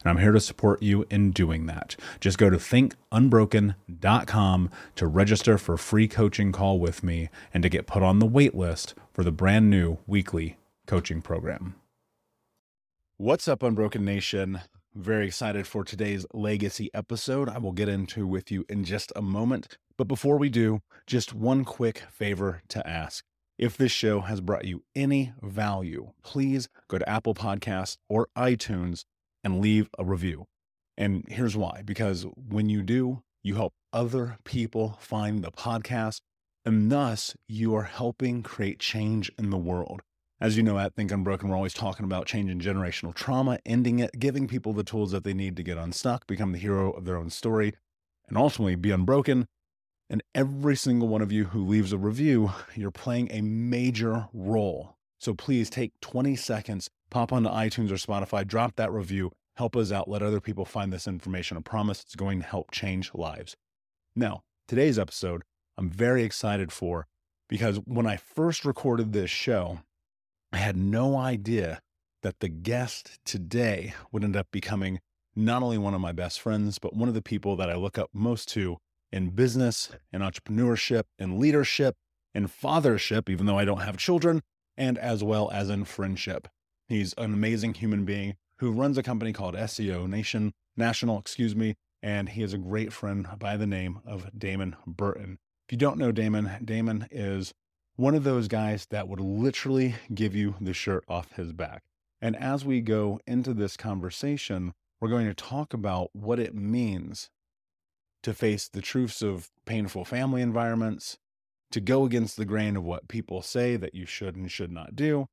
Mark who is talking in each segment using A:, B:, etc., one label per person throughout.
A: and I'm here to support you in doing that. Just go to thinkunbroken.com to register for a free coaching call with me and to get put on the wait list for the brand new weekly coaching program. What's up, Unbroken Nation? very excited for today's legacy episode. I will get into with you in just a moment. But before we do, just one quick favor to ask. If this show has brought you any value, please go to Apple Podcasts or iTunes and leave a review. And here's why because when you do, you help other people find the podcast, and thus you are helping create change in the world. As you know, at Think Unbroken, we're always talking about changing generational trauma, ending it, giving people the tools that they need to get unstuck, become the hero of their own story, and ultimately be unbroken. And every single one of you who leaves a review, you're playing a major role. So please take 20 seconds, pop onto iTunes or Spotify, drop that review, help us out, let other people find this information. I promise it's going to help change lives. Now, today's episode, I'm very excited for because when I first recorded this show, I had no idea that the guest today would end up becoming not only one of my best friends, but one of the people that I look up most to in business, in entrepreneurship, in leadership, in fathership, even though I don't have children, and as well as in friendship. He's an amazing human being who runs a company called SEO Nation National, excuse me, and he is a great friend by the name of Damon Burton. If you don't know Damon, Damon is one of those guys that would literally give you the shirt off his back. And as we go into this conversation, we're going to talk about what it means to face the truths of painful family environments, to go against the grain of what people say that you should and should not do,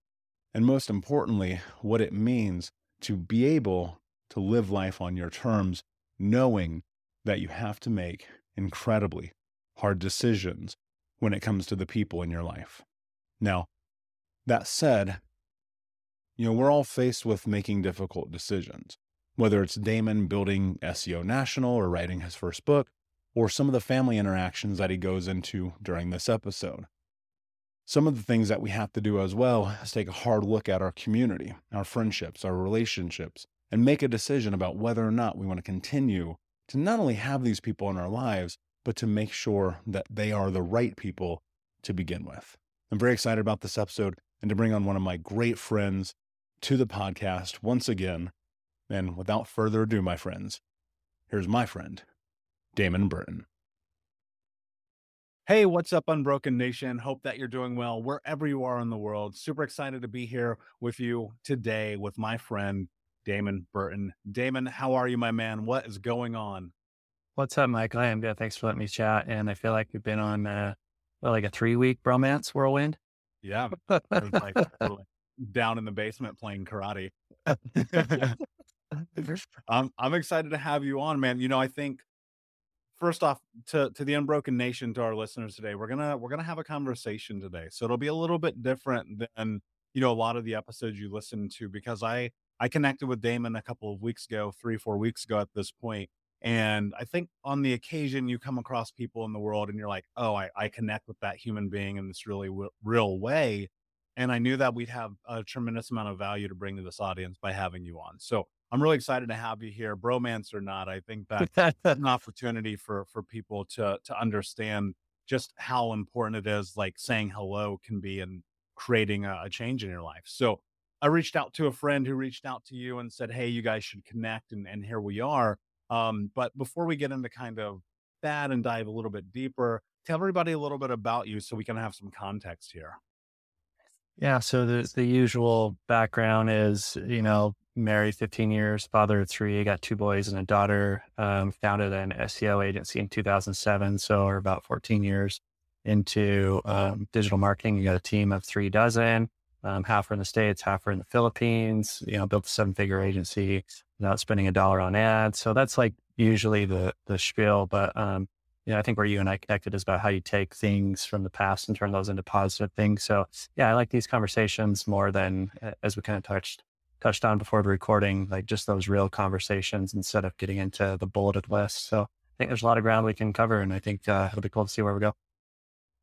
A: and most importantly, what it means to be able to live life on your terms, knowing that you have to make incredibly hard decisions when it comes to the people in your life. Now, that said, you know, we're all faced with making difficult decisions, whether it's Damon building SEO National or writing his first book, or some of the family interactions that he goes into during this episode. Some of the things that we have to do as well is take a hard look at our community, our friendships, our relationships, and make a decision about whether or not we want to continue to not only have these people in our lives, but to make sure that they are the right people to begin with. I'm very excited about this episode and to bring on one of my great friends to the podcast once again. And without further ado, my friends, here's my friend, Damon Burton. Hey, what's up, Unbroken Nation? Hope that you're doing well wherever you are in the world. Super excited to be here with you today with my friend, Damon Burton. Damon, how are you, my man? What is going on?
B: What's up, Michael? I am good. Thanks for letting me chat. And I feel like we've been on uh, well, like a three week bromance whirlwind.
A: Yeah. like down in the basement playing karate. I'm, I'm excited to have you on, man. You know, I think first off to to the unbroken nation to our listeners today we're gonna we're gonna have a conversation today. So it'll be a little bit different than you know a lot of the episodes you listen to because i i connected with damon a couple of weeks ago three four weeks ago at this point and i think on the occasion you come across people in the world and you're like oh i, I connect with that human being in this really w- real way and i knew that we'd have a tremendous amount of value to bring to this audience by having you on. So I'm really excited to have you here, bromance or not. I think that's an opportunity for for people to to understand just how important it is. Like saying hello can be in creating a, a change in your life. So I reached out to a friend who reached out to you and said, "Hey, you guys should connect," and and here we are. Um, but before we get into kind of that and dive a little bit deeper, tell everybody a little bit about you so we can have some context here.
B: Yeah. So the the usual background is, you know, married 15 years, father of three, got two boys and a daughter. Um, founded an SEO agency in 2007, so we're about 14 years into um, digital marketing. You got a team of three dozen. Um, half are in the states, half are in the Philippines. You know, built a seven-figure agency without spending a dollar on ads. So that's like usually the the spiel. But um, you know, I think where you and I connected is about how you take things from the past and turn those into positive things. So yeah, I like these conversations more than as we kind of touched touched on before the recording, like just those real conversations instead of getting into the bulleted list. So I think there's a lot of ground we can cover, and I think uh, it'll be cool to see where we go.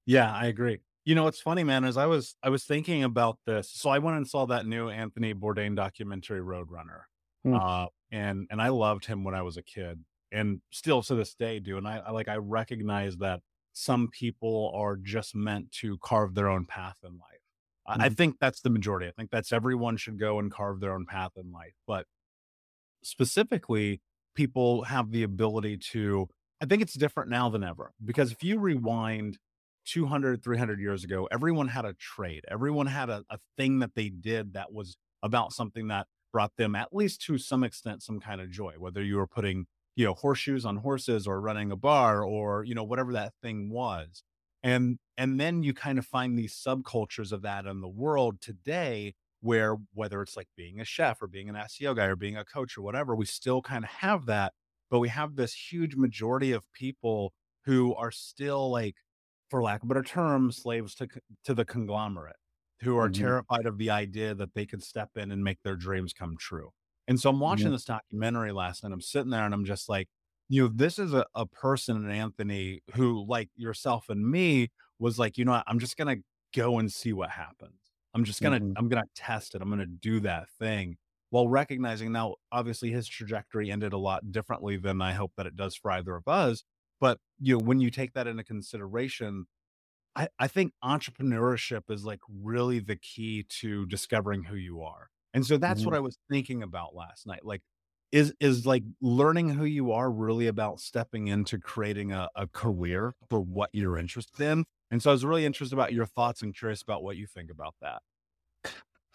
A: Yeah, I agree. You know, what's funny, man, is I was I was thinking about this. So I went and saw that new Anthony Bourdain documentary, Roadrunner, mm. uh, and and I loved him when I was a kid, and still to this day do. And I, I like I recognize that some people are just meant to carve their own path in life Mm-hmm. I think that's the majority. I think that's everyone should go and carve their own path in life. But specifically, people have the ability to, I think it's different now than ever because if you rewind 200, 300 years ago, everyone had a trade. Everyone had a, a thing that they did that was about something that brought them, at least to some extent, some kind of joy, whether you were putting, you know, horseshoes on horses or running a bar or, you know, whatever that thing was. And, and then you kind of find these subcultures of that in the world today where whether it's like being a chef or being an SEO guy or being a coach or whatever, we still kind of have that. But we have this huge majority of people who are still like, for lack of better term, slaves to to the conglomerate, who are mm-hmm. terrified of the idea that they can step in and make their dreams come true. And so I'm watching mm-hmm. this documentary last night. I'm sitting there and I'm just like, you know, this is a, a person, Anthony, who, like yourself and me, was like, you know, what? I'm just gonna go and see what happens. I'm just gonna mm-hmm. I'm gonna test it. I'm gonna do that thing while recognizing now obviously his trajectory ended a lot differently than I hope that it does for either of us. But you know, when you take that into consideration, I, I think entrepreneurship is like really the key to discovering who you are. And so that's mm-hmm. what I was thinking about last night. Like, is is like learning who you are really about stepping into creating a, a career for what you're interested in and so I was really interested about your thoughts and curious about what you think about that.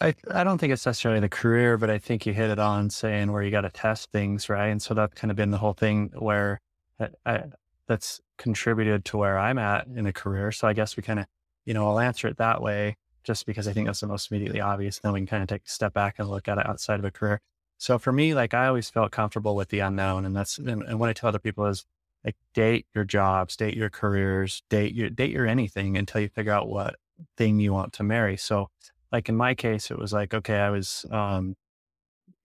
B: I, I don't think it's necessarily the career, but I think you hit it on saying where you got to test things, right? And so that's kind of been the whole thing where I, I, that's contributed to where I'm at in a career. So I guess we kind of, you know, I'll answer it that way just because I think that's the most immediately obvious. Then we can kind of take a step back and look at it outside of a career. So for me, like I always felt comfortable with the unknown. And that's, and, and what I tell other people is like date your jobs, date your careers, date your date your anything until you figure out what thing you want to marry. So like in my case, it was like, okay, I was um,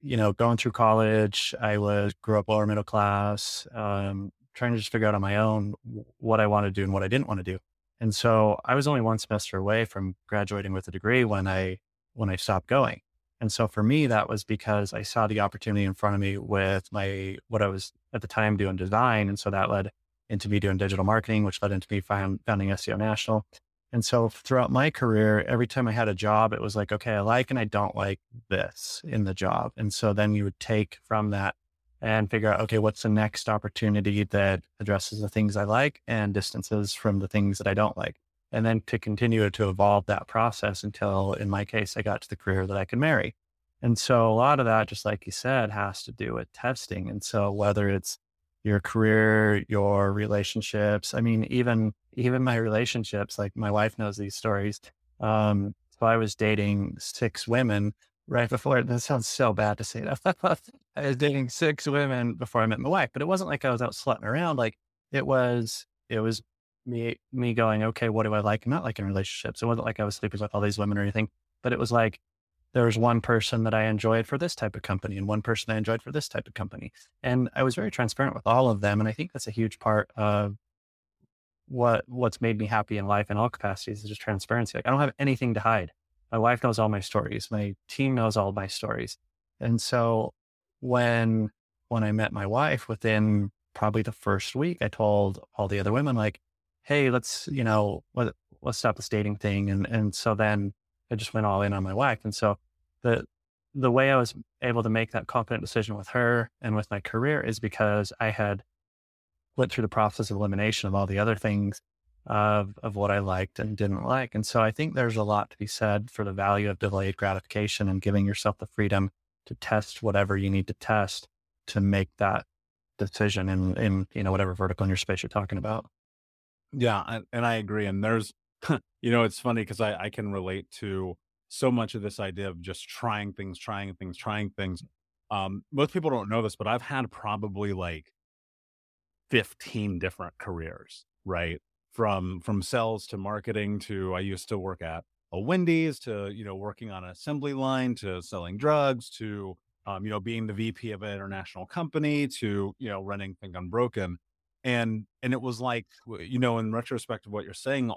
B: you know, going through college, I was grew up lower middle class, um, trying to just figure out on my own what I wanted to do and what I didn't want to do. And so I was only one semester away from graduating with a degree when I when I stopped going. And so for me, that was because I saw the opportunity in front of me with my, what I was at the time doing design. And so that led into me doing digital marketing, which led into me founding SEO National. And so throughout my career, every time I had a job, it was like, okay, I like and I don't like this in the job. And so then you would take from that and figure out, okay, what's the next opportunity that addresses the things I like and distances from the things that I don't like and then to continue to evolve that process until, in my case, I got to the career that I could marry. And so a lot of that, just like you said, has to do with testing. And so whether it's your career, your relationships, I mean, even even my relationships, like my wife knows these stories. Um, so I was dating six women right before. That sounds so bad to say that. I was dating six women before I met my wife, but it wasn't like I was out slutting around. Like it was, it was me me going, okay, what do I like and not like in relationships? It wasn't like I was sleeping with all these women or anything, but it was like there was one person that I enjoyed for this type of company and one person I enjoyed for this type of company. And I was very transparent with all of them. And I think that's a huge part of what what's made me happy in life in all capacities is just transparency. Like I don't have anything to hide. My wife knows all my stories. My team knows all my stories. And so when when I met my wife within probably the first week, I told all the other women like, hey, let's, you know, let, let's stop this dating thing. And, and so then I just went all in on my wife. And so the, the way I was able to make that confident decision with her and with my career is because I had went through the process of elimination of all the other things of, of what I liked and didn't like. And so I think there's a lot to be said for the value of delayed gratification and giving yourself the freedom to test whatever you need to test to make that decision in, in, you know, whatever vertical in your space you're talking about.
A: Yeah, and, and I agree. And there's, you know, it's funny because I, I can relate to so much of this idea of just trying things, trying things, trying things. Um, most people don't know this, but I've had probably like 15 different careers, right? From from sales to marketing to I used to work at a Wendy's to, you know, working on an assembly line to selling drugs to um, you know, being the VP of an international company to, you know, running Think Unbroken and and it was like you know in retrospect of what you're saying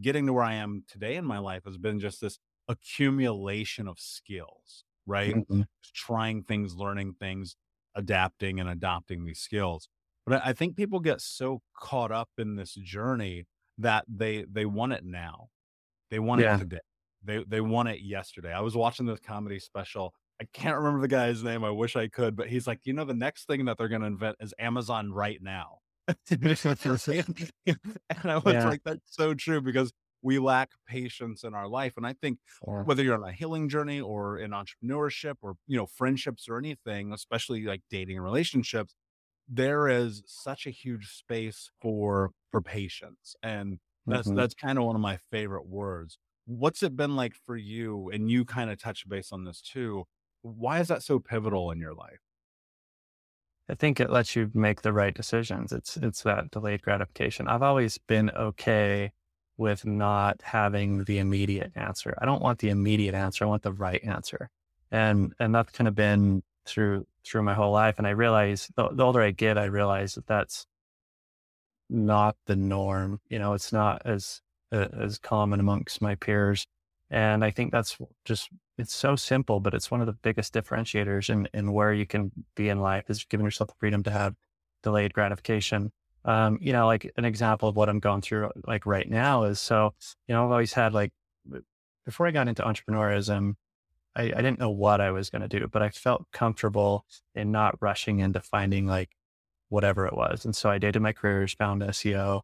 A: getting to where i am today in my life has been just this accumulation of skills right mm-hmm. trying things learning things adapting and adopting these skills but i think people get so caught up in this journey that they they want it now they want yeah. it today they they want it yesterday i was watching this comedy special I can't remember the guy's name. I wish I could, but he's like, you know, the next thing that they're going to invent is Amazon right now. And I was yeah. like, that's so true because we lack patience in our life. And I think yeah. whether you're on a healing journey or in entrepreneurship or, you know, friendships or anything, especially like dating and relationships, there is such a huge space for for patience. And that's mm-hmm. that's kind of one of my favorite words. What's it been like for you? And you kind of touched base on this too. Why is that so pivotal in your life?
B: I think it lets you make the right decisions. It's it's that delayed gratification. I've always been okay with not having the immediate answer. I don't want the immediate answer. I want the right answer. And and that's kind of been through through my whole life. And I realize the, the older I get, I realize that that's not the norm. You know, it's not as uh, as common amongst my peers. And I think that's just it's so simple, but it's one of the biggest differentiators in in where you can be in life is giving yourself the freedom to have delayed gratification. Um, you know, like an example of what I'm going through like right now is so, you know, I've always had like before I got into entrepreneurism, I, I didn't know what I was going to do, but I felt comfortable in not rushing into finding like whatever it was. And so I dated my careers, found SEO,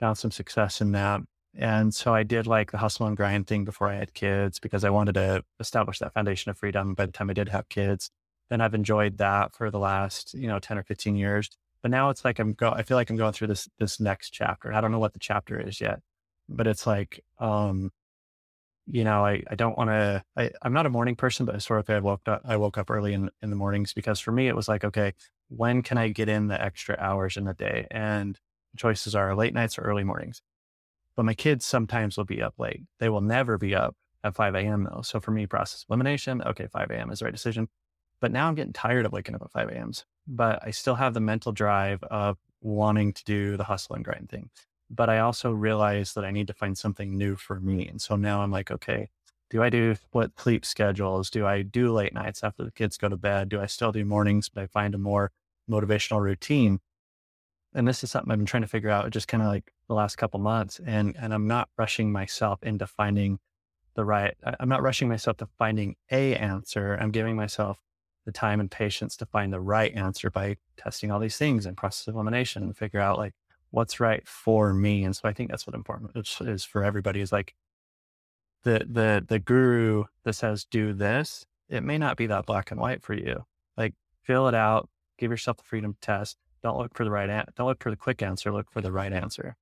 B: found some success in that. And so I did like the hustle and grind thing before I had kids because I wanted to establish that foundation of freedom by the time I did have kids. Then I've enjoyed that for the last, you know, 10 or 15 years. But now it's like I'm go I feel like I'm going through this this next chapter. I don't know what the chapter is yet, but it's like um you know, I, I don't want to, I'm not a morning person, but historically I woke up, I woke up early in, in the mornings because for me, it was like, okay, when can I get in the extra hours in the day? And choices are late nights or early mornings. But my kids sometimes will be up late. They will never be up at 5 a.m. though. So for me, process elimination, okay, 5 a.m. is the right decision. But now I'm getting tired of waking up at 5 a.m.s, but I still have the mental drive of wanting to do the hustle and grind thing but I also realized that I need to find something new for me. And so now I'm like, okay, do I do split sleep schedules? Do I do late nights after the kids go to bed? Do I still do mornings, but I find a more motivational routine? And this is something I've been trying to figure out just kind of like the last couple months. And, and I'm not rushing myself into finding the right, I'm not rushing myself to finding a answer. I'm giving myself the time and patience to find the right answer by testing all these things and process elimination and figure out like, what's right for me. And so I think that's what important is for everybody is like the, the, the guru that says, do this. It may not be that black and white for you. Like fill it out, give yourself the freedom to test. Don't look for the right, an- don't look for the quick answer. Look for the right answer.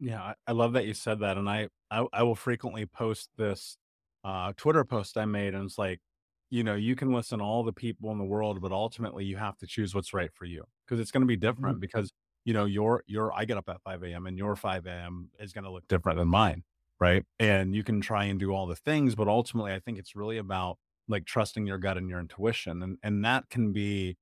A: Yeah. I, I love that you said that. And I, I, I will frequently post this, uh, Twitter post I made and it's like, you know, you can listen to all the people in the world, but ultimately you have to choose what's right for you because it's going to be different mm-hmm. because you know, your your I get up at 5 a.m. and your 5 a.m. is going to look different than mine, right? And you can try and do all the things, but ultimately, I think it's really about like trusting your gut and your intuition, and and that can be,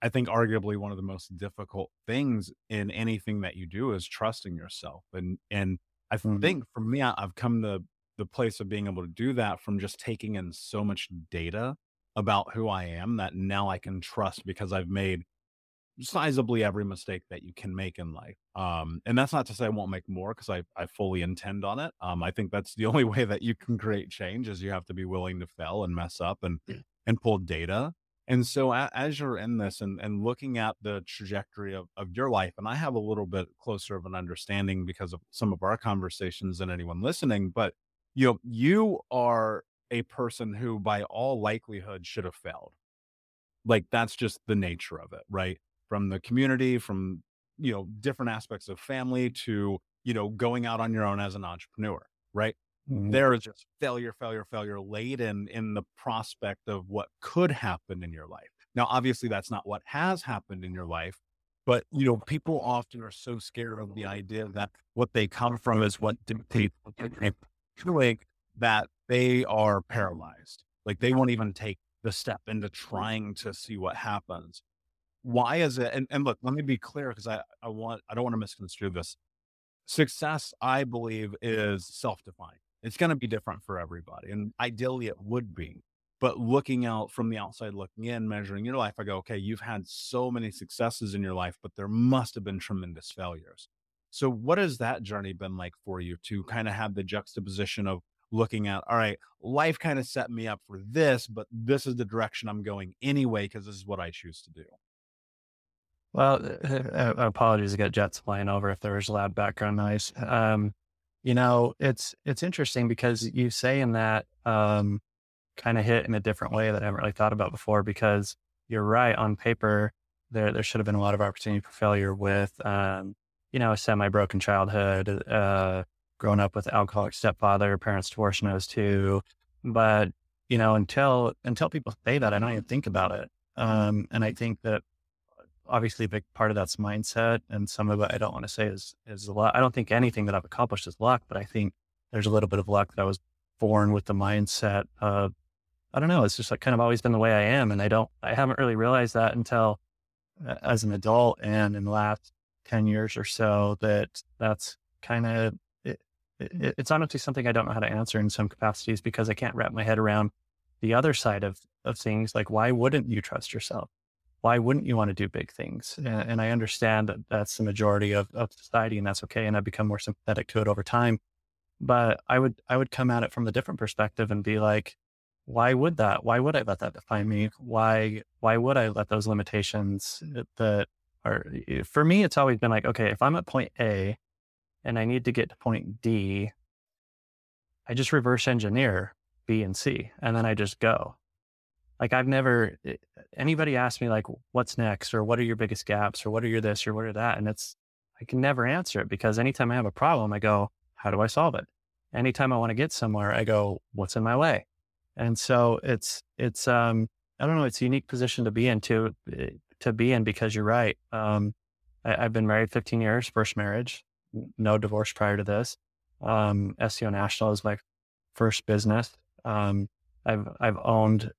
A: I think, arguably one of the most difficult things in anything that you do is trusting yourself, and and I mm-hmm. think for me, I've come to the place of being able to do that from just taking in so much data about who I am that now I can trust because I've made sizably every mistake that you can make in life. Um, and that's not to say I won't make more because I, I fully intend on it. Um, I think that's the only way that you can create change is you have to be willing to fail and mess up and and pull data. And so as you're in this and, and looking at the trajectory of, of your life, and I have a little bit closer of an understanding because of some of our conversations and anyone listening, but you know, you are a person who by all likelihood should have failed. Like that's just the nature of it, right? from the community, from, you know, different aspects of family to, you know, going out on your own as an entrepreneur, right? Mm-hmm. There is just failure, failure, failure laden in the prospect of what could happen in your life. Now, obviously, that's not what has happened in your life, but you know, people often are so scared of the idea that what they come from is what dictates feeling that they are paralyzed. Like they won't even take the step into trying to see what happens why is it? And, and look, let me be clear because I, I want, I don't want to misconstrue this. Success, I believe, is self defined. It's going to be different for everybody. And ideally, it would be. But looking out from the outside, looking in, measuring your life, I go, okay, you've had so many successes in your life, but there must have been tremendous failures. So, what has that journey been like for you to kind of have the juxtaposition of looking at, all right, life kind of set me up for this, but this is the direction I'm going anyway, because this is what I choose to do.
B: Well, uh, apologies, I got jets flying over if there was loud background noise. Um, you know, it's it's interesting because you say in that um, kind of hit in a different way that I haven't really thought about before. Because you're right on paper, there there should have been a lot of opportunity for failure with, um, you know, a semi broken childhood, uh, growing up with alcoholic stepfather, parents divorced I was two. But you know, until until people say that, I don't even think about it. Um, and I think that obviously a big part of that's mindset. And some of it I don't want to say is, is a lot. I don't think anything that I've accomplished is luck, but I think there's a little bit of luck that I was born with the mindset of, I don't know. It's just like kind of always been the way I am. And I don't, I haven't really realized that until uh, as an adult and in the last 10 years or so that that's kind of, it, it, it's honestly something I don't know how to answer in some capacities because I can't wrap my head around the other side of, of things. Like, why wouldn't you trust yourself? Why wouldn't you want to do big things? And, and I understand that that's the majority of, of society and that's okay. And I've become more sympathetic to it over time. But I would, I would come at it from a different perspective and be like, why would that? Why would I let that define me? Why, why would I let those limitations uh, that are, for me, it's always been like, okay, if I'm at point A and I need to get to point D, I just reverse engineer B and C and then I just go. Like I've never eh, anybody asked me like what's next or what are your biggest gaps or what are your this or what are that and it's I can never answer it because anytime I have a problem I go how do I solve it? Anytime I want to get somewhere I go what's in my way? And so it's it's um I don't know it's a unique position to be in to eh, to be in because you're right. Um I, have been married 15 years, first marriage, no divorce prior to this. Um SEO National is my first business. Um I've I've owned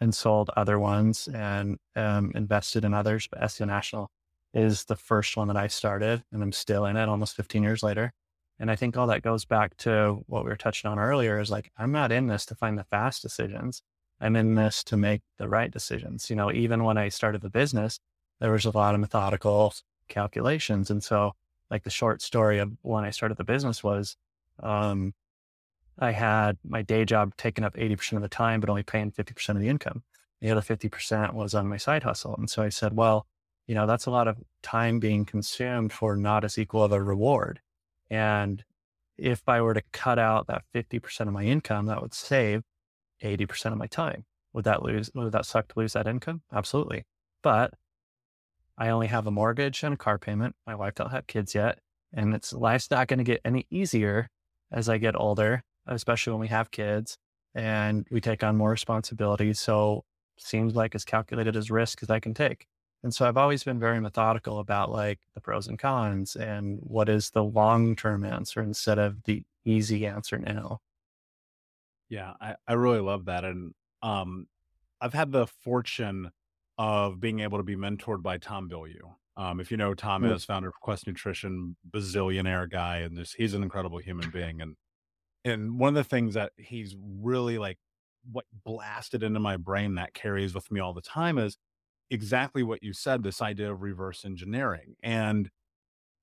B: and sold other ones and um, invested in others. But SEO National is the first one that I started and I'm still in it almost 15 years later. And I think all that goes back to what we were touching on earlier is like, I'm not in this to find the fast decisions. I'm in this to make the right decisions. You know, even when I started the business, there was a lot of methodical calculations. And so like the short story of when I started the business was, um, I had my day job taking up 80% of the time, but only paying 50% of the income. The other 50% was on my side hustle. And so I said, well, you know, that's a lot of time being consumed for not as equal of a reward. And if I were to cut out that 50% of my income, that would save 80% of my time. Would that lose, would that suck to lose that income? Absolutely. But I only have a mortgage and a car payment. My wife don't have kids yet. And it's life's not going to get any easier as I get older especially when we have kids and we take on more responsibility. So seems like as calculated as risk as I can take. And so I've always been very methodical about like the pros and cons and what is the long term answer instead of the easy answer now.
A: Yeah, I, I really love that. And um, I've had the fortune of being able to be mentored by Tom Bilyeu. Um, if you know Tom is founder of Quest Nutrition, bazillionaire guy, and just, he's an incredible human being. And and one of the things that he's really like what blasted into my brain that carries with me all the time is exactly what you said this idea of reverse engineering and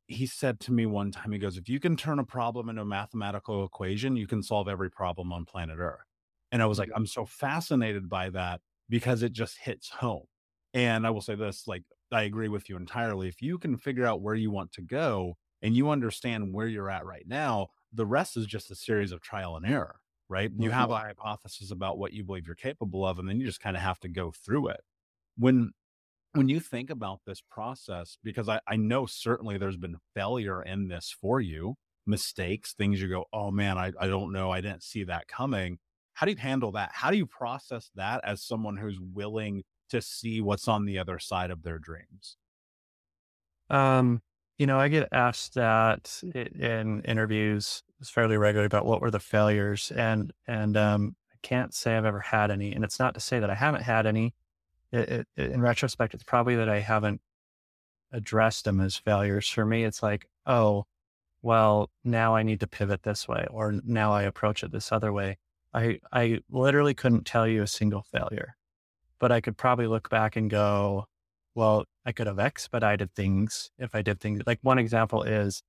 A: he said to me one time he goes if you can turn a problem into a mathematical equation you can solve every problem on planet earth and i was like mm-hmm. i'm so fascinated by that because it just hits home and i will say this like i agree with you entirely if you can figure out where you want to go and you understand where you're at right now the rest is just a series of trial and error, right? You have a hypothesis about what you believe you're capable of, and then you just kind of have to go through it. When when you think about this process, because I, I know certainly there's been failure in this for you, mistakes, things you go, oh man, I, I don't know, I didn't see that coming. How do you handle that? How do you process that as someone who's willing to see what's on the other side of their dreams?
B: Um, you know, I get asked that in interviews fairly regularly about what were the failures, and and um, I can't say I've ever had any. And it's not to say that I haven't had any. It, it, in retrospect, it's probably that I haven't addressed them as failures. For me, it's like, oh, well, now I need to pivot this way, or now I approach it this other way. I I literally couldn't tell you a single failure, but I could probably look back and go, well, I could have expedited things if I did things like one example is,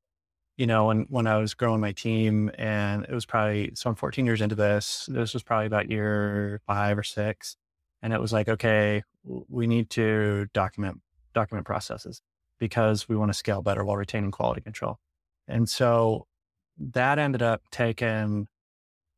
B: you know, when, when I was growing my team and it was probably, so I'm 14 years into this, this was probably about year five or six. And it was like, okay, we need to document, document processes because we want to scale better while retaining quality control. And so that ended up taking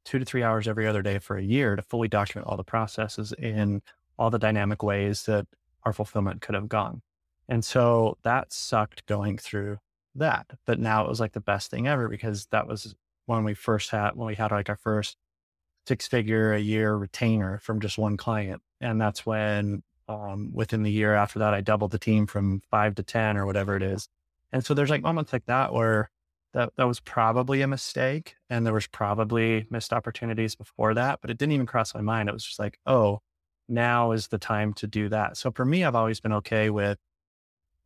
B: two to three hours every other day for a year to fully document all the processes in all the dynamic ways that our fulfillment could have gone. And so that sucked going through that. But now it was like the best thing ever because that was when we first had, when we had like our first six figure a year retainer from just one client. And that's when um, within the year after that, I doubled the team from five to 10 or whatever it is. And so there's like moments like that where that, that was probably a mistake and there was probably missed opportunities before that, but it didn't even cross my mind. It was just like, oh, now is the time to do that. So for me, I've always been okay with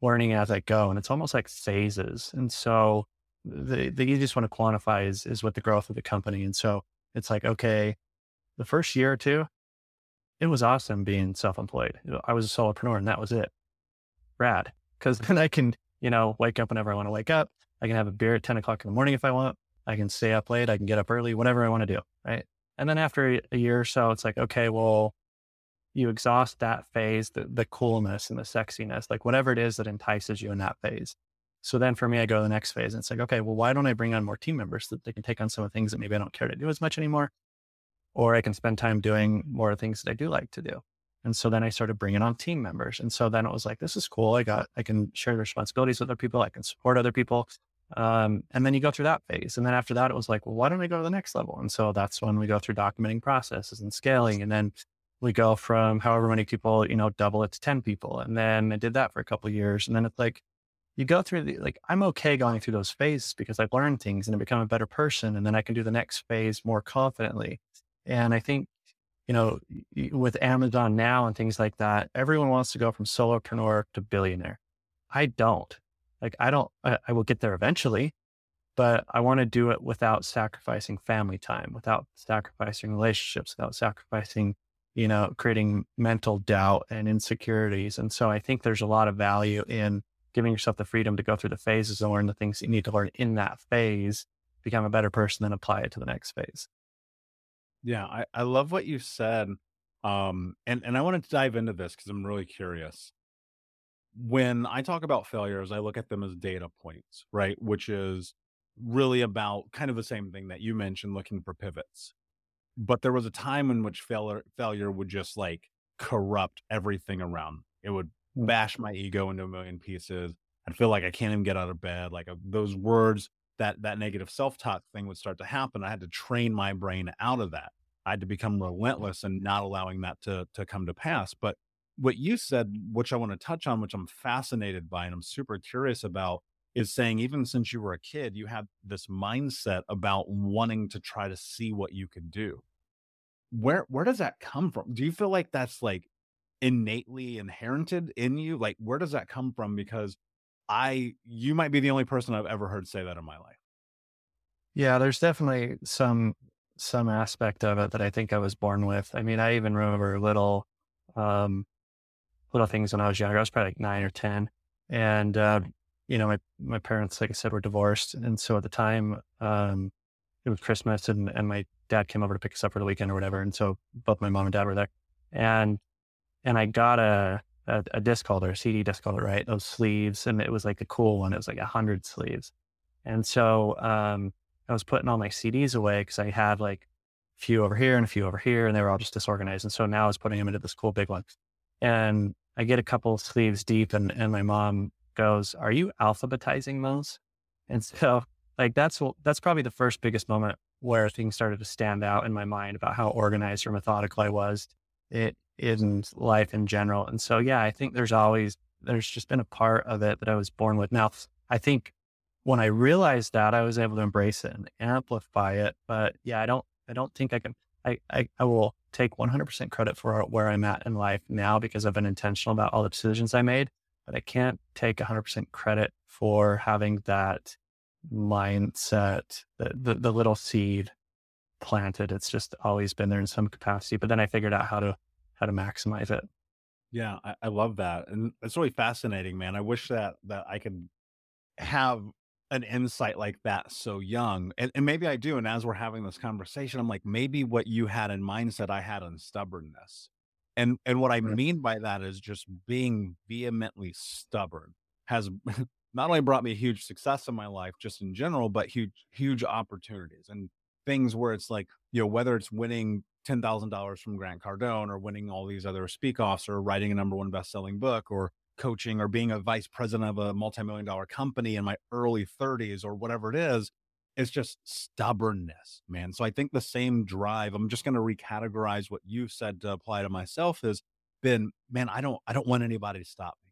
B: learning as I go. And it's almost like phases. And so the, the easiest one to quantify is, is with the growth of the company. And so it's like, okay, the first year or two, it was awesome being self-employed. I was a solopreneur and that was it. Rad. Cause then I can, you know, wake up whenever I want to wake up. I can have a beer at 10 o'clock in the morning if I want. I can stay up late. I can get up early, whatever I want to do. Right. And then after a year or so, it's like, okay, well, you exhaust that phase, the, the coolness and the sexiness, like whatever it is that entices you in that phase. So then for me, I go to the next phase and it's like, okay, well, why don't I bring on more team members so that they can take on some of the things that maybe I don't care to do as much anymore? or I can spend time doing more things that I do like to do. And so then I started bringing on team members. And so then it was like, this is cool. I got, I can share the responsibilities with other people. I can support other people. Um, and then you go through that phase. And then after that, it was like, well, why don't we go to the next level? And so that's when we go through documenting processes and scaling. And then we go from however many people, you know, double it to 10 people. And then I did that for a couple years. And then it's like, you go through the, like, I'm okay going through those phases because I've learned things and I become a better person. And then I can do the next phase more confidently. And I think, you know, with Amazon now and things like that, everyone wants to go from solopreneur to billionaire. I don't. Like, I don't, I, I will get there eventually, but I want to do it without sacrificing family time, without sacrificing relationships, without sacrificing, you know, creating mental doubt and insecurities. And so I think there's a lot of value in giving yourself the freedom to go through the phases and learn the things you need to learn in that phase, become a better person, then apply it to the next phase.
A: Yeah, I, I love what you said. Um, and, and I wanted to dive into this because I'm really curious. When I talk about failures, I look at them as data points, right? Which is really about kind of the same thing that you mentioned, looking for pivots. But there was a time in which failure failure would just like corrupt everything around. It would mm. bash my ego into a million pieces. I'd feel like I can't even get out of bed. Like uh, those words that that negative self-talk thing would start to happen i had to train my brain out of that i had to become relentless and not allowing that to to come to pass but what you said which i want to touch on which i'm fascinated by and i'm super curious about is saying even since you were a kid you had this mindset about wanting to try to see what you could do where where does that come from do you feel like that's like innately inherited in you like where does that come from because I you might be the only person I've ever heard say that in my life.
B: Yeah, there's definitely some some aspect of it that I think I was born with. I mean, I even remember little um little things when I was younger. I was probably like nine or ten. And uh, you know, my my parents, like I said, were divorced. And so at the time, um, it was Christmas and, and my dad came over to pick us up for the weekend or whatever. And so both my mom and dad were there. And and I got a a, a disc holder, a CD disc holder, right? Those sleeves. And it was like a cool one. It was like a hundred sleeves. And so, um, I was putting all my CDs away because I had like a few over here and a few over here and they were all just disorganized. And so now I was putting them into this cool big one. And I get a couple sleeves deep and, and my mom goes, are you alphabetizing those? And so like, that's, that's probably the first biggest moment where things started to stand out in my mind about how organized or methodical I was. It, in life in general. And so, yeah, I think there's always, there's just been a part of it that I was born with. Now, I think when I realized that, I was able to embrace it and amplify it. But yeah, I don't, I don't think I can, I, I, I will take 100% credit for where I'm at in life now because I've been intentional about all the decisions I made, but I can't take 100% credit for having that mindset, the, the, the little seed planted. It's just always been there in some capacity. But then I figured out how to how to maximize it.
A: Yeah, I, I love that. And it's really fascinating, man. I wish that that I could have an insight like that so young. And, and maybe I do. And as we're having this conversation, I'm like, maybe what you had in mindset, I had on stubbornness. And and what I mean by that is just being vehemently stubborn has not only brought me huge success in my life, just in general, but huge, huge opportunities and things where it's like, you know, whether it's winning ten thousand dollars from Grant Cardone or winning all these other speak offs or writing a number one best selling book or coaching or being a vice president of a multi-million dollar company in my early 30s or whatever it is it's just stubbornness man so i think the same drive i'm just going to recategorize what you said to apply to myself is been man i don't i don't want anybody to stop me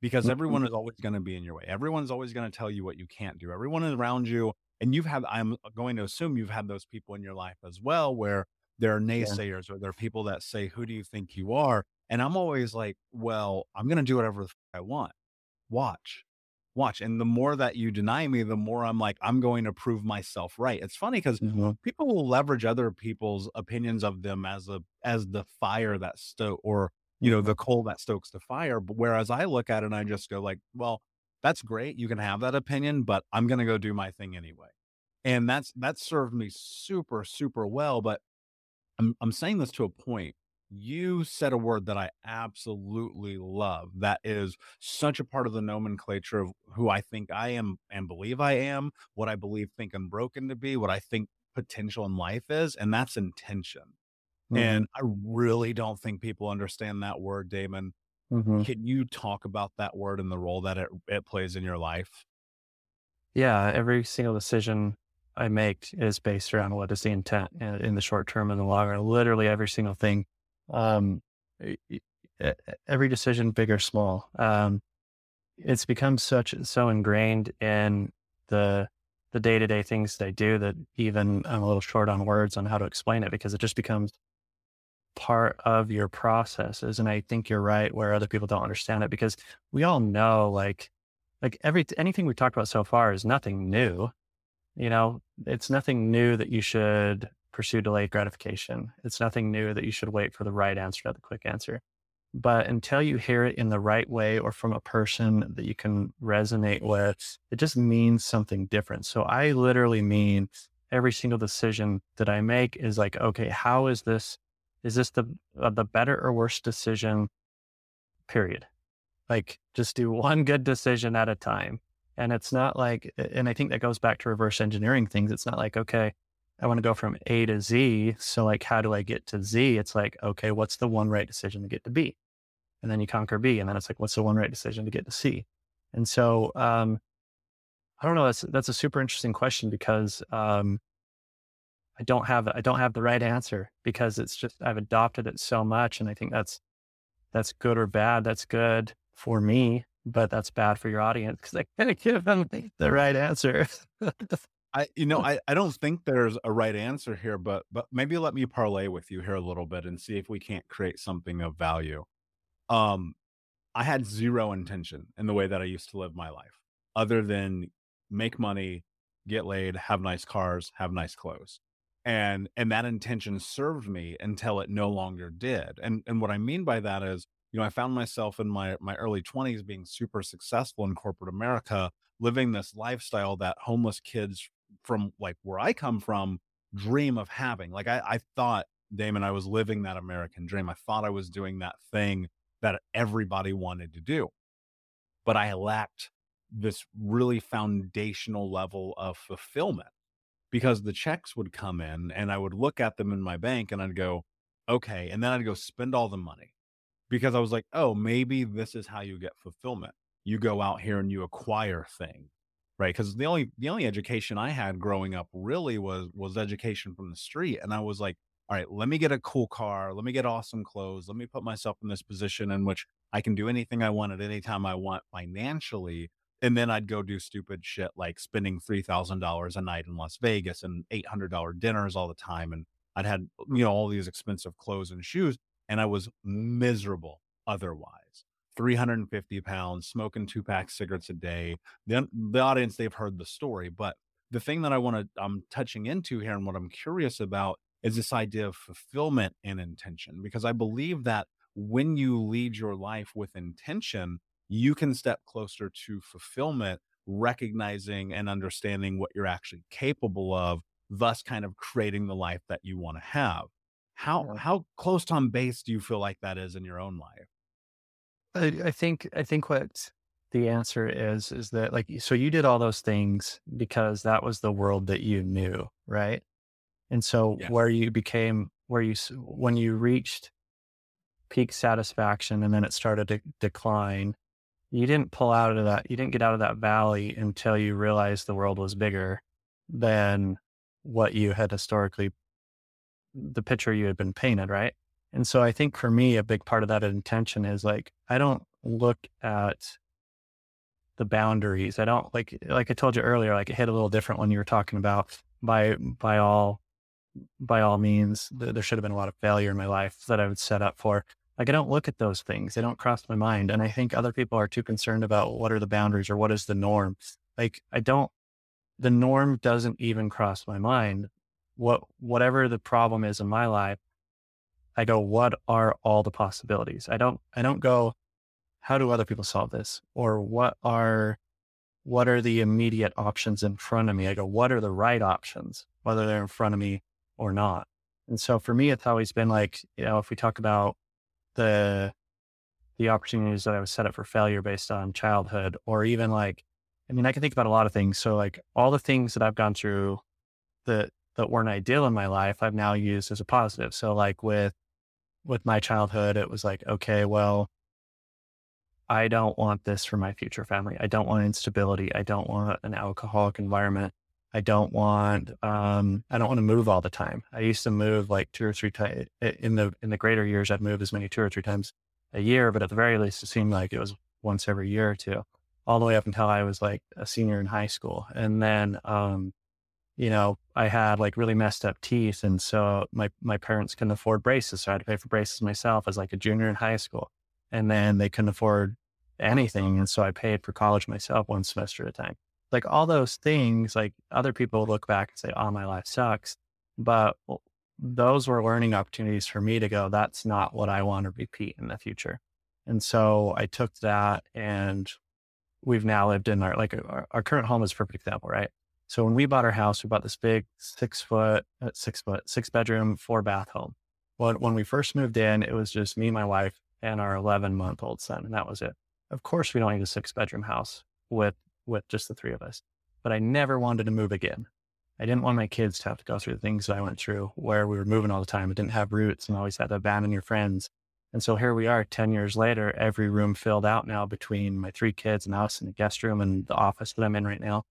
A: because mm-hmm. everyone is always going to be in your way everyone's always going to tell you what you can't do everyone around you and you've had i'm going to assume you've had those people in your life as well where there are naysayers yeah. or there are people that say who do you think you are and I'm always like, well, I'm going to do whatever I want. Watch, watch. And the more that you deny me, the more I'm like, I'm going to prove myself right. It's funny because mm-hmm. people will leverage other people's opinions of them as a, as the fire that stoke or, you know, the coal that stokes the fire. But whereas I look at it and I just go like, well, that's great. You can have that opinion, but I'm going to go do my thing anyway. And that's, that served me super, super well. But I'm, I'm saying this to a point you said a word that I absolutely love. That is such a part of the nomenclature of who I think I am and believe I am, what I believe, Think Unbroken to be, what I think potential in life is, and that's intention. Mm-hmm. And I really don't think people understand that word, Damon. Mm-hmm. Can you talk about that word and the role that it, it plays in your life?
B: Yeah, every single decision I make is based around what is the intent in the short term and the long run. Literally every single thing um, every decision, big or small. Um, it's become such so ingrained in the the day to day things I do that even I'm a little short on words on how to explain it because it just becomes part of your processes. And I think you're right where other people don't understand it because we all know like like every anything we talked about so far is nothing new. You know, it's nothing new that you should pursue delayed gratification. It's nothing new that you should wait for the right answer, not the quick answer. But until you hear it in the right way or from a person that you can resonate with, it just means something different. So I literally mean every single decision that I make is like, okay, how is this? Is this the uh, the better or worse decision? Period. Like, just do one good decision at a time. And it's not like, and I think that goes back to reverse engineering things. It's not like, okay, I want to go from A to Z. So like, how do I get to Z? It's like, okay, what's the one right decision to get to B? And then you conquer B. And then it's like, what's the one right decision to get to C? And so, um, I don't know. That's, that's a super interesting question because, um, I don't have, I don't have the right answer because it's just, I've adopted it so much. And I think that's, that's good or bad. That's good for me, but that's bad for your audience because I can't give them the right answer.
A: I, you know, I, I don't think there's a right answer here, but but maybe let me parlay with you here a little bit and see if we can't create something of value. Um, I had zero intention in the way that I used to live my life, other than make money, get laid, have nice cars, have nice clothes, and and that intention served me until it no longer did. And and what I mean by that is, you know, I found myself in my my early twenties being super successful in corporate America, living this lifestyle that homeless kids from like where I come from dream of having. Like I, I thought, Damon, I was living that American dream. I thought I was doing that thing that everybody wanted to do. But I lacked this really foundational level of fulfillment because the checks would come in and I would look at them in my bank and I'd go, okay. And then I'd go spend all the money because I was like, oh, maybe this is how you get fulfillment. You go out here and you acquire things right because the only the only education i had growing up really was was education from the street and i was like all right let me get a cool car let me get awesome clothes let me put myself in this position in which i can do anything i want at any time i want financially and then i'd go do stupid shit like spending $3000 a night in las vegas and $800 dinners all the time and i'd had you know all these expensive clothes and shoes and i was miserable otherwise 350 pounds, smoking two pack cigarettes a day. Then the audience, they've heard the story. But the thing that I want to, I'm touching into here and what I'm curious about is this idea of fulfillment and intention, because I believe that when you lead your life with intention, you can step closer to fulfillment recognizing and understanding what you're actually capable of, thus kind of creating the life that you want to have. How how close on base do you feel like that is in your own life?
B: I, I think I think what the answer is is that like so you did all those things because that was the world that you knew, right? And so
A: Yes.
B: where you became where you when you reached peak satisfaction and then it started to decline, you didn't pull out of that. You didn't get out of that valley until you realized the world was bigger than what you had historically the picture you had been painted, right? And so I think for me, a big part of that intention is like, I don't look at the boundaries. I don't like, like I told you earlier, like it hit a little different when you were talking about by, by all, by all means, th- there should have been a lot of failure in my life that I would set up for. Like, I don't look at those things. They don't cross my mind. And I think other people are too concerned about what are the boundaries or what is the norm. Like, I don't, the norm doesn't even cross my mind. What, whatever the problem is in my life, I go, what are all the possibilities? I don't, I don't go, how do other people solve this? Or what are, what are the immediate options in front of me? I go, what are the right options, whether they're in front of me or not? And so for me, it's always been like, you know, if we talk about the, the opportunities that I was set up for failure based on childhood, or even like, I mean, I can think about a lot of things. So like all the things that I've gone through that, that weren't ideal in my life, I've now used as a positive. So like with, with my childhood, it was like, okay, well, I don't want this for my future family. I don't want instability. I don't want an alcoholic environment. I don't want, um, I don't want to move all the time. I used to move like two or three times in the, in the greater years. I'd move as many two or three times a year, but at the very least, it seemed like it was once every year or two, all the way up until I was like a senior in high school. And then, um, you know, I had like really messed up teeth. And so my, my parents couldn't afford braces. So I had to pay for braces myself as like a junior in high school. And then they couldn't afford anything. And so I paid for college myself one semester at a time. Like all those things, like other people look back and say, oh, my life sucks. But those were learning opportunities for me to go, that's not what I want to repeat in the future. And so I took that and we've now lived in our, like our, our current home is a perfect example, right? So when we bought our house, we bought this big six foot, uh, six foot, six bedroom, four bath home. When, when we first moved in, it was just me, my wife, and our 11 month old son, and that was it. Of course, we don't need a six bedroom house with, with just the three of us, but I never wanted to move again. I didn't want my kids to have to go through the things that I went through where we were moving all the time. It didn't have roots and always had to abandon your friends. And so here we are 10 years later, every room filled out now between my three kids and us and the guest room and the office that I'm in right now.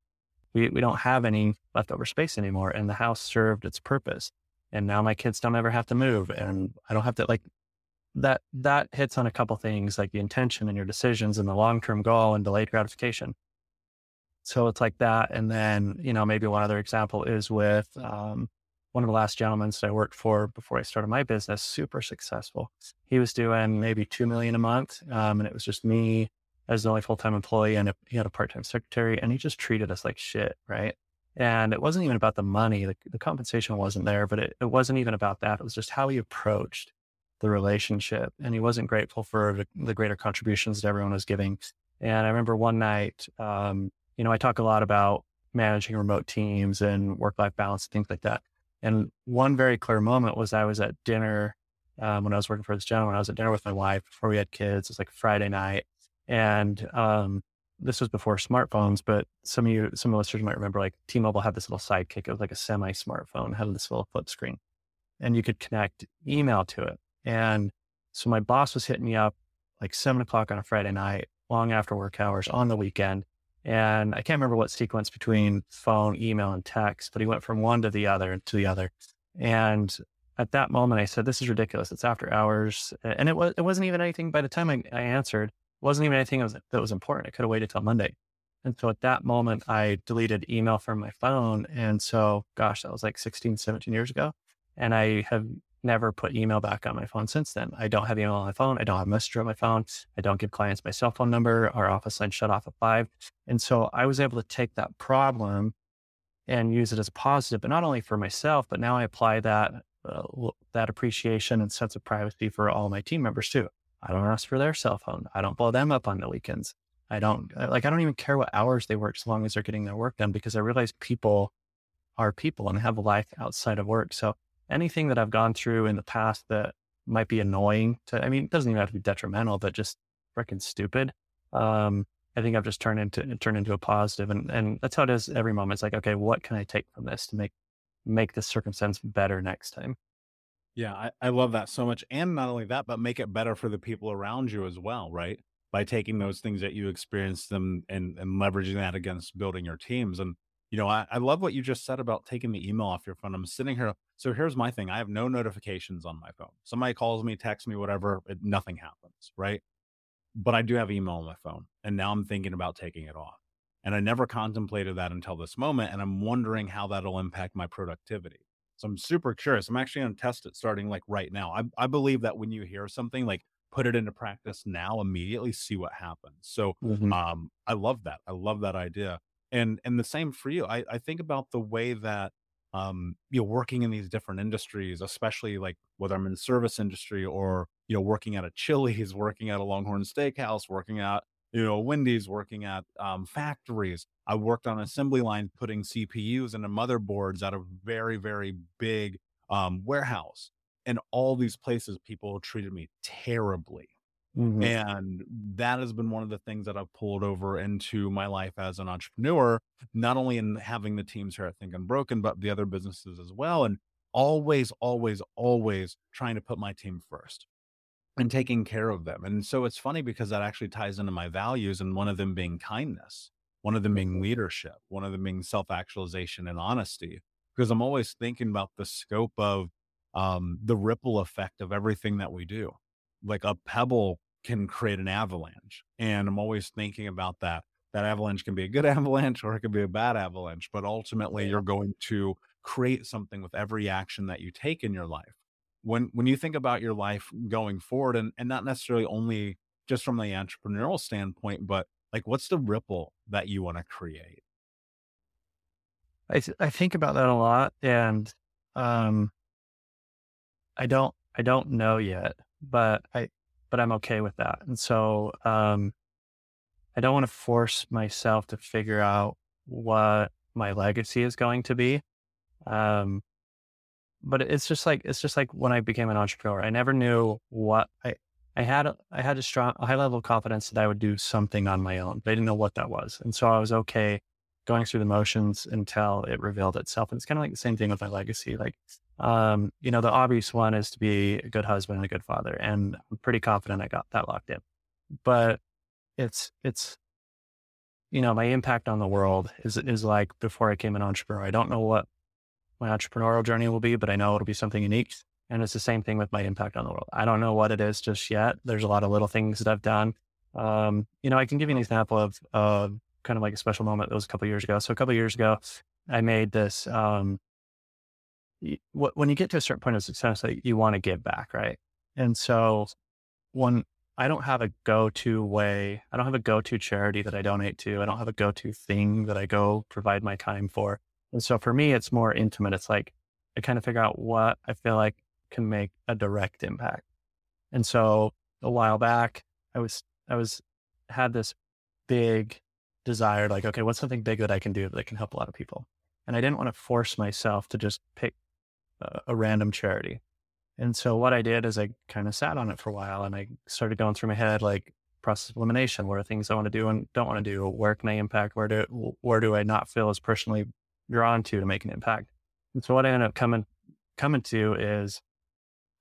B: We, we don't have any leftover space anymore and the house served its purpose. And now my kids don't ever have to move and I don't have to like that, that hits on a couple things like the intention and your decisions and the long-term goal and delayed gratification. So it's like that. And then, you know, maybe one other example is with, um, one of the last gentlemen that I worked for before I started my business, super successful. He was doing maybe 2 million a month. Um, and it was just me as the only full-time employee and he had a part-time secretary and he just treated us like shit. Right. And it wasn't even about the money. The, the compensation wasn't there, but it, it wasn't even about that. It was just how he approached the relationship. And he wasn't grateful for the, greater contributions that everyone was giving. And I remember one night, um, you know, I talk a lot about managing remote teams and work-life balance, and things like that. And one very clear moment was I was at dinner um, when I was working for this gentleman. I was at dinner with my wife before we had kids. It was like Friday night, and um, this was before smartphones. But some of you, some of listeners might remember, like T-Mobile had this little sidekick. It was like a semi-smartphone, had this little flip screen, and you could connect email to it. And so my boss was hitting me up like seven o'clock on a Friday night, long after work hours on the weekend. And I can't remember what sequence between phone, email, and text, but he went from one to the other to the other. And at that moment, I said, "This is ridiculous. It's after hours." And it was it wasn't even anything. By the time I, I answered, wasn't even anything that was, that was important. I could have waited till Monday. And so at that moment, I deleted email from my phone. And so, gosh, that was like 16, 17 years ago. And I have never put email back on my phone since then. I don't have email on my phone. I don't have Messenger on my phone. I don't give clients my cell phone number. Our office line shut off at five. And so I was able to take that problem and use it as a positive, but not only for myself, but now I apply that, uh, that appreciation and sense of privacy for all my team members too. I don't ask for their cell phone. I don't blow them up on the weekends. I don't like, I don't even care what hours they work as long as they're getting their work done because I realize people are people and have a life outside of work. So anything that I've gone through in the past that might be annoying to, I mean, it doesn't even have to be detrimental, but just freaking stupid. Um, I think I've just turned into, turned into a positive and, and that's how it is every moment. It's like, okay, what can I take from this to make, make this circumstance better next time?
A: Yeah, I, I love that so much. And not only that, but make it better for the people around you as well, right? By taking those things that you experienced them and, and leveraging that against building your teams. And, you know, I, I love what you just said about taking the email off your phone. I'm sitting here. So here's my thing I have no notifications on my phone. Somebody calls me, texts me, whatever, it, nothing happens, right? But I do have email on my phone. And now I'm thinking about taking it off. And I never contemplated that until this moment. And I'm wondering how that'll impact my productivity. So I'm super curious. I'm actually going to test it starting like right now. I, I believe that when you hear something, like put it into practice now, immediately see what happens. So mm-hmm. um, I love that. I love that idea. And and the same for you. I, I think about the way that um, you know, working in these different industries, especially like whether I'm in the service industry or, you know, working at a Chili's, working at a Longhorn Steakhouse, working at you know, Wendy's working at um, factories. I worked on assembly line putting CPUs into motherboards at a very, very big um, warehouse. And all these places, people treated me terribly. Mm-hmm. And that has been one of the things that I've pulled over into my life as an entrepreneur, not only in having the teams here at Think Unbroken, but the other businesses as well. And always, always, always trying to put my team first and taking care of them. And so it's funny because that actually ties into my values, and one of them being kindness, one of them being leadership, one of them being self actualization and honesty. Because I'm always thinking about the scope of um, the ripple effect of everything that we do. Like a pebble can create an avalanche. And I'm always thinking about that. That avalanche can be a good avalanche or it can be a bad avalanche, but ultimately you're going to create something with every action that you take in your life when when you think about your life going forward and, and not necessarily only just from the entrepreneurial standpoint but like what's the ripple that you want to create?
B: I th- i think about that a lot and um i don't i don't know yet but i but i'm okay with that and so um i don't want to force myself to figure out what my legacy is going to be um but it's just like it's just like when I became an entrepreneur. I never knew what I I had I had a strong a high level of confidence that I would do something on my own. But I didn't know what that was, and so I was okay going through the motions until it revealed itself. And it's kind of like the same thing with my legacy. Like, um, you know, the obvious one is to be a good husband and a good father, and I'm pretty confident I got that locked in. But it's it's you know my impact on the world is is like before I became an entrepreneur. I don't know what my entrepreneurial journey will be, but I know it'll be something unique. And it's the same thing with my impact on the world. I don't know what it is just yet. There's a lot of little things that I've done. Um, you know, I can give you an example of uh, kind of like a special moment that was a couple years ago. So a couple years ago, I made this. Um, when you get to a certain point of success, like you want to give back, right? And so, one, I don't have a go-to way. I don't have a go-to charity that I donate to. I don't have a go-to thing that I go provide my time for. And so for me, it's more intimate. It's like I kind of figure out what I feel like can make a direct impact. And so a while back, I was, I was, had this big desire, like, okay, what's something big that I can do that can help a lot of people? And I didn't want to force myself to just pick a, a random charity. And so what I did is I kind of sat on it for a while and I started going through my head, like process of elimination. What are things I want to do and don't want to do? Where can I impact? Where do, where do I not feel as personally drawn to to make an impact. And so what I ended up coming coming to is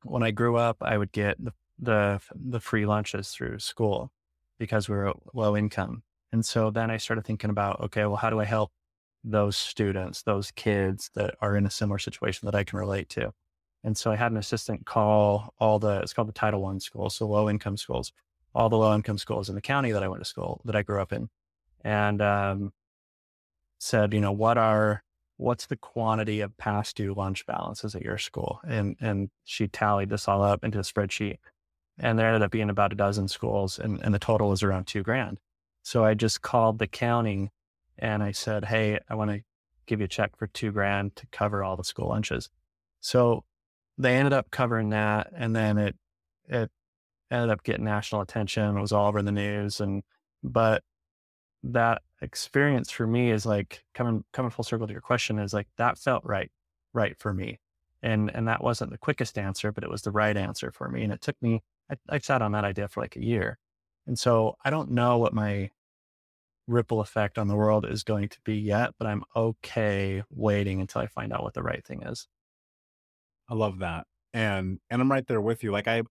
B: when I grew up, I would get the the, the free lunches through school because we were low income. And so then I started thinking about, okay, well, how do I help those students, those kids that are in a similar situation that I can relate to? And so I had an assistant call all the, it's called the Title One schools, so low income schools, all the low income schools in the county that I went to school, that I grew up in. And um, said, you know, what are what's the quantity of past due lunch balances at your school? And and she tallied this all up into a spreadsheet. And there ended up being about a dozen schools and, and the total was around two grand. So I just called the county and I said, Hey, I want to give you a check for two grand to cover all the school lunches. So they ended up covering that and then it it ended up getting national attention. It was all over the news and but that experience for me is like coming coming full circle to your question is like that felt right, right for me. And and that wasn't the quickest answer, but it was the right answer for me. And it took me I, I sat on that idea for like a year. And so I don't know what my ripple effect on the world is going to be yet, but I'm okay waiting until I find out what the right thing is.
A: I love that. And and I'm right there with you. Like I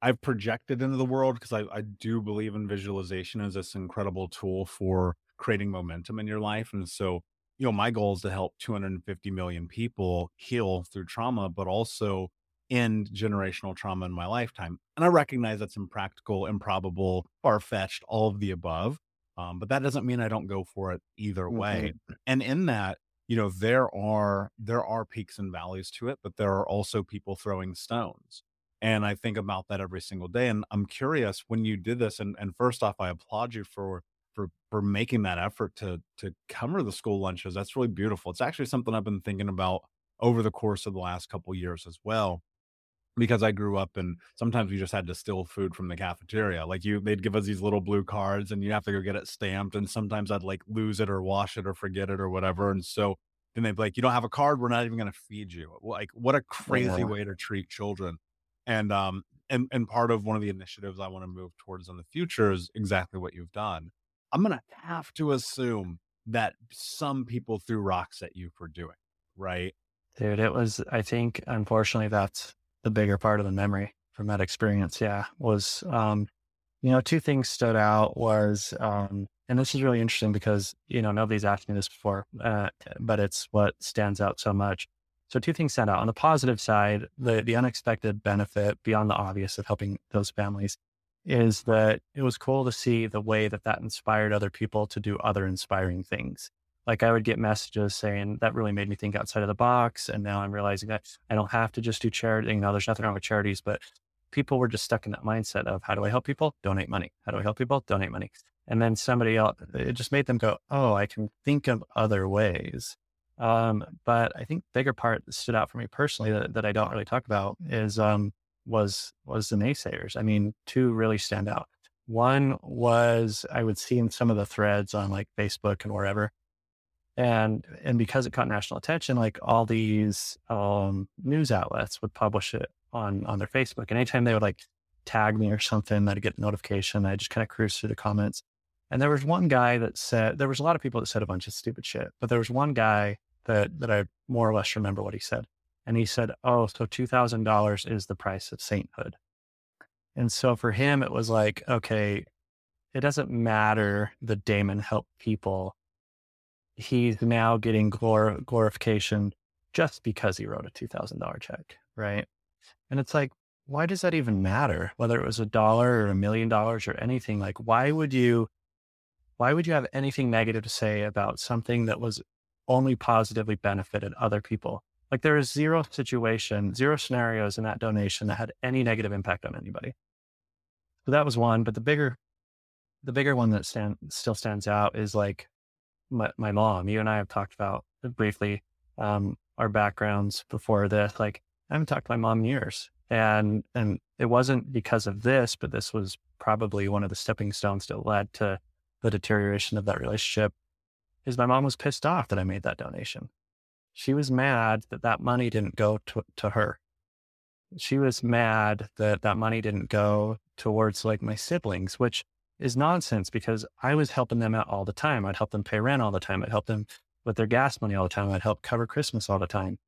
A: I've projected into the world because I, I do believe in visualization as this incredible tool for creating momentum in your life. And so, you know, my goal is to help 250 million people heal through trauma, but also end generational trauma in my lifetime. And I recognize that's impractical, improbable, far fetched, all of the above. Um, but that doesn't mean I don't go for it either way. Mm-hmm. And in that, you know, there are there are peaks and valleys to it, but there are also people throwing stones. And I think about that every single day. And I'm curious when you did this, and, and first off, I applaud you for for for making that effort to to cover the school lunches. That's really beautiful. It's actually something I've been thinking about over the course of the last couple years as well. Because I grew up and sometimes we just had to steal food from the cafeteria. Like you, they'd give us these little blue cards and you have to go get it stamped. And sometimes I'd like lose it or wash it or forget it or whatever. And so then they'd be like, you don't have a card. We're not even going to feed you. Like, what a crazy yeah. way to treat children and um and and part of one of the initiatives I want to move towards in the future is exactly what you've done. I'm gonna have to assume that some people threw rocks at you for doing right.
B: Dude, it was. I think unfortunately that's the bigger part of the memory from that experience. Yeah, was um, you know, two things stood out was um, and this is really interesting because you know nobody's asked me this before, uh, but it's what stands out so much. So two things stand out. On the positive side, the the unexpected benefit beyond the obvious of helping those families is that it was cool to see the way that that inspired other people to do other inspiring things. Like I would get messages saying that really made me think outside of the box, and now I'm realizing that I don't have to just do charity. You know, there's nothing wrong with charities, but people were just stuck in that mindset of how do I help people? Donate money. How do I help people? Donate money. And then somebody else, it just made them go, oh, I can think of other ways um, but I think bigger part that stood out for me personally that, that I don't really talk about is um, was was the naysayers. I mean, two really stand out. One was I would see in some of the threads on like Facebook and wherever, and and because it caught national attention, like all these um, news outlets would publish it on on their Facebook, and anytime they would like tag me or something, I'd get a notification. I just kind of cruise through the comments, and there was one guy that said there was a lot of people that said a bunch of stupid shit, but there was one guy that that I more or less remember what he said. And he said, "Oh, so two thousand dollars is the price of sainthood." And so for him, it was like, okay, it doesn't matter that Damon helped people. He's now getting glor- glorification just because he wrote a two thousand dollar check, right? And it's like, why does that even matter? Whether it was a dollar or a million dollars or anything, like, why would you? Why would you have anything negative to say about something that was only positively benefited other people. Like there is zero situation, zero scenarios in that donation that had any negative impact on anybody. So that was one. But the bigger, the bigger one that stand, still stands out is like my, my mom. You and I have talked about briefly um, our backgrounds before this. Like I haven't talked to my mom in years, and and it wasn't because of this, but this was probably one of the stepping stones that led to the deterioration of that relationship is my mom was pissed off that I made that donation. She was mad that that money didn't go to, to her. She was mad that that money didn't go towards like my siblings, which is nonsense because I was helping them out all the time. I'd help them pay rent all the time. I'd help them with their gas money all the time. I'd help cover Christmas all the time.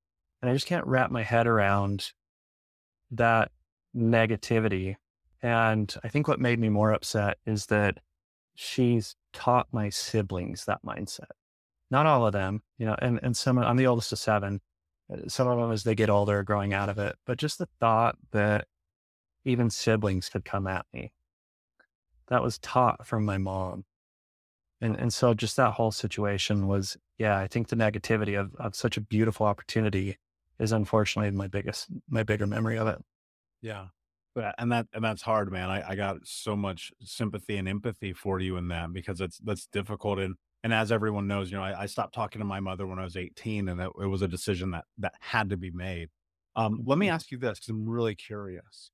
B: And I just can't wrap my head around that negativity. And I think what made me more upset is that she's taught my siblings that mindset. Not all of them, you know, and, and some, I'm the oldest of seven. Uh, some of them, as they get older, are growing out of it. But just the thought that even siblings could come at me, that was taught from my mom. And, and so just that whole situation was, yeah, I think the negativity of, of such a beautiful opportunity is unfortunately my biggest, my bigger memory of it.
A: Yeah. But and that and that's hard, man. I, I got so much sympathy and empathy for you in that because that's that's difficult and and as everyone knows, you know, I, I stopped talking to my mother when I was 18, and that it was a decision that that had to be made. Um, let me mm-hmm. ask you this because I'm really curious.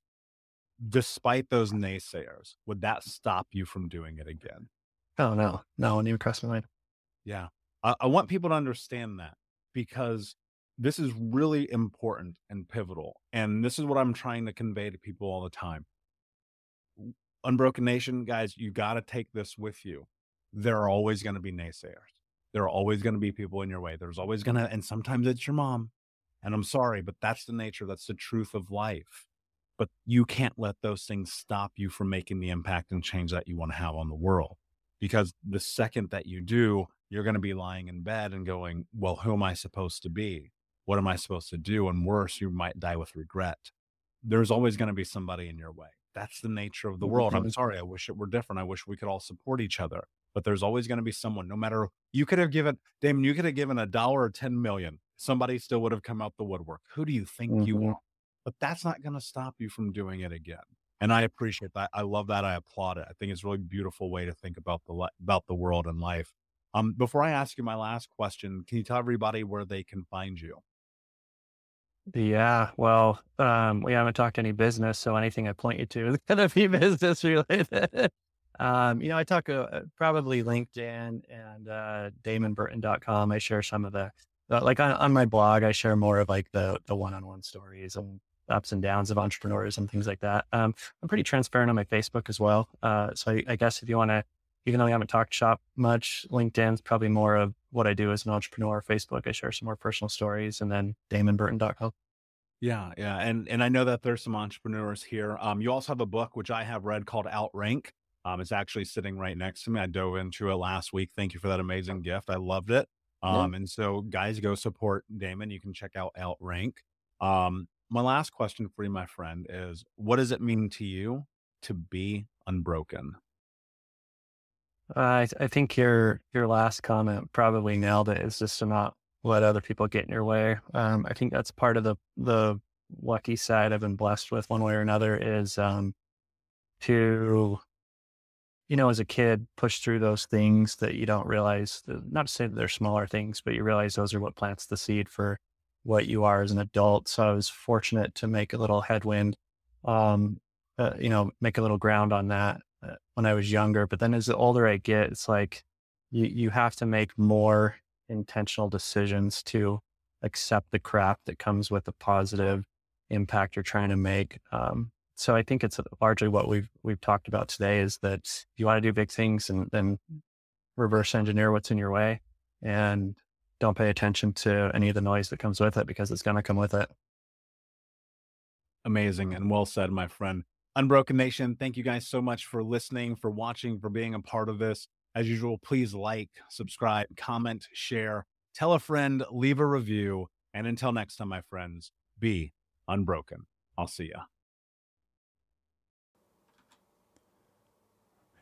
A: Despite those naysayers, would that stop you from doing it again?
B: Oh no, no, wouldn't even cross my mind.
A: Yeah. I, I want people to understand that because this is really important and pivotal. And this is what I'm trying to convey to people all the time. Unbroken Nation, guys, you got to take this with you. There are always going to be naysayers. There are always going to be people in your way. There's always going to, and sometimes it's your mom. And I'm sorry, but that's the nature, that's the truth of life. But you can't let those things stop you from making the impact and change that you want to have on the world. Because the second that you do, you're going to be lying in bed and going, Well, who am I supposed to be? What am I supposed to do? And worse, you might die with regret. There's always going to be somebody in your way. That's the nature of the world. I'm mm-hmm. sorry. I wish it were different. I wish we could all support each other. But there's always going to be someone, no matter you could have given, Damon, you could have given a dollar or 10 million. Somebody still would have come out the woodwork. Who do you think mm-hmm. you are? But that's not going to stop you from doing it again. And I appreciate that. I love that. I applaud it. I think it's a really beautiful way to think about the about the world and life. Um, before I ask you my last question, can you tell everybody where they can find you?
B: Yeah, well, um, we haven't talked any business, so anything I point you to is going to be business related. Um, you know, I talk uh, probably LinkedIn and uh, DamonBurton.com. I share some of the, uh, like on, on, my blog, I share more of like the the one on one stories and ups and downs of entrepreneurs and things like that. Um, I'm pretty transparent on my Facebook as well. Uh, so I, I guess if you want to even though we haven't talked shop much, LinkedIn's probably more of what I do as an entrepreneur. Facebook, I share some more personal stories, and then DamonBurton.com.
A: Yeah, yeah, and and I know that there's some entrepreneurs here. Um, you also have a book which I have read called Outrank. Um, it's actually sitting right next to me. I dove into it last week. Thank you for that amazing gift. I loved it. Um, yeah. and so guys, go support Damon. You can check out Outrank. Um, my last question for you, my friend, is what does it mean to you to be unbroken?
B: I I think your your last comment probably nailed it. Is just to not let other people get in your way. Um, I think that's part of the the lucky side I've been blessed with one way or another is um, to you know as a kid push through those things that you don't realize. Not to say that they're smaller things, but you realize those are what plants the seed for what you are as an adult. So I was fortunate to make a little headwind, um, uh, you know, make a little ground on that uh, when I was younger. But then as the older I get, it's like you, you have to make more intentional decisions to accept the crap that comes with the positive impact you're trying to make. Um, so I think it's largely what we've we've talked about today is that if you want to do big things and then reverse engineer what's in your way and don't pay attention to any of the noise that comes with it because it's going to come with it.
A: Amazing and well said, my friend. Unbroken Nation, thank you guys so much for listening, for watching, for being a part of this. As usual, please like, subscribe, comment, share, tell a friend, leave a review. And until next time, my friends, be unbroken. I'll see ya.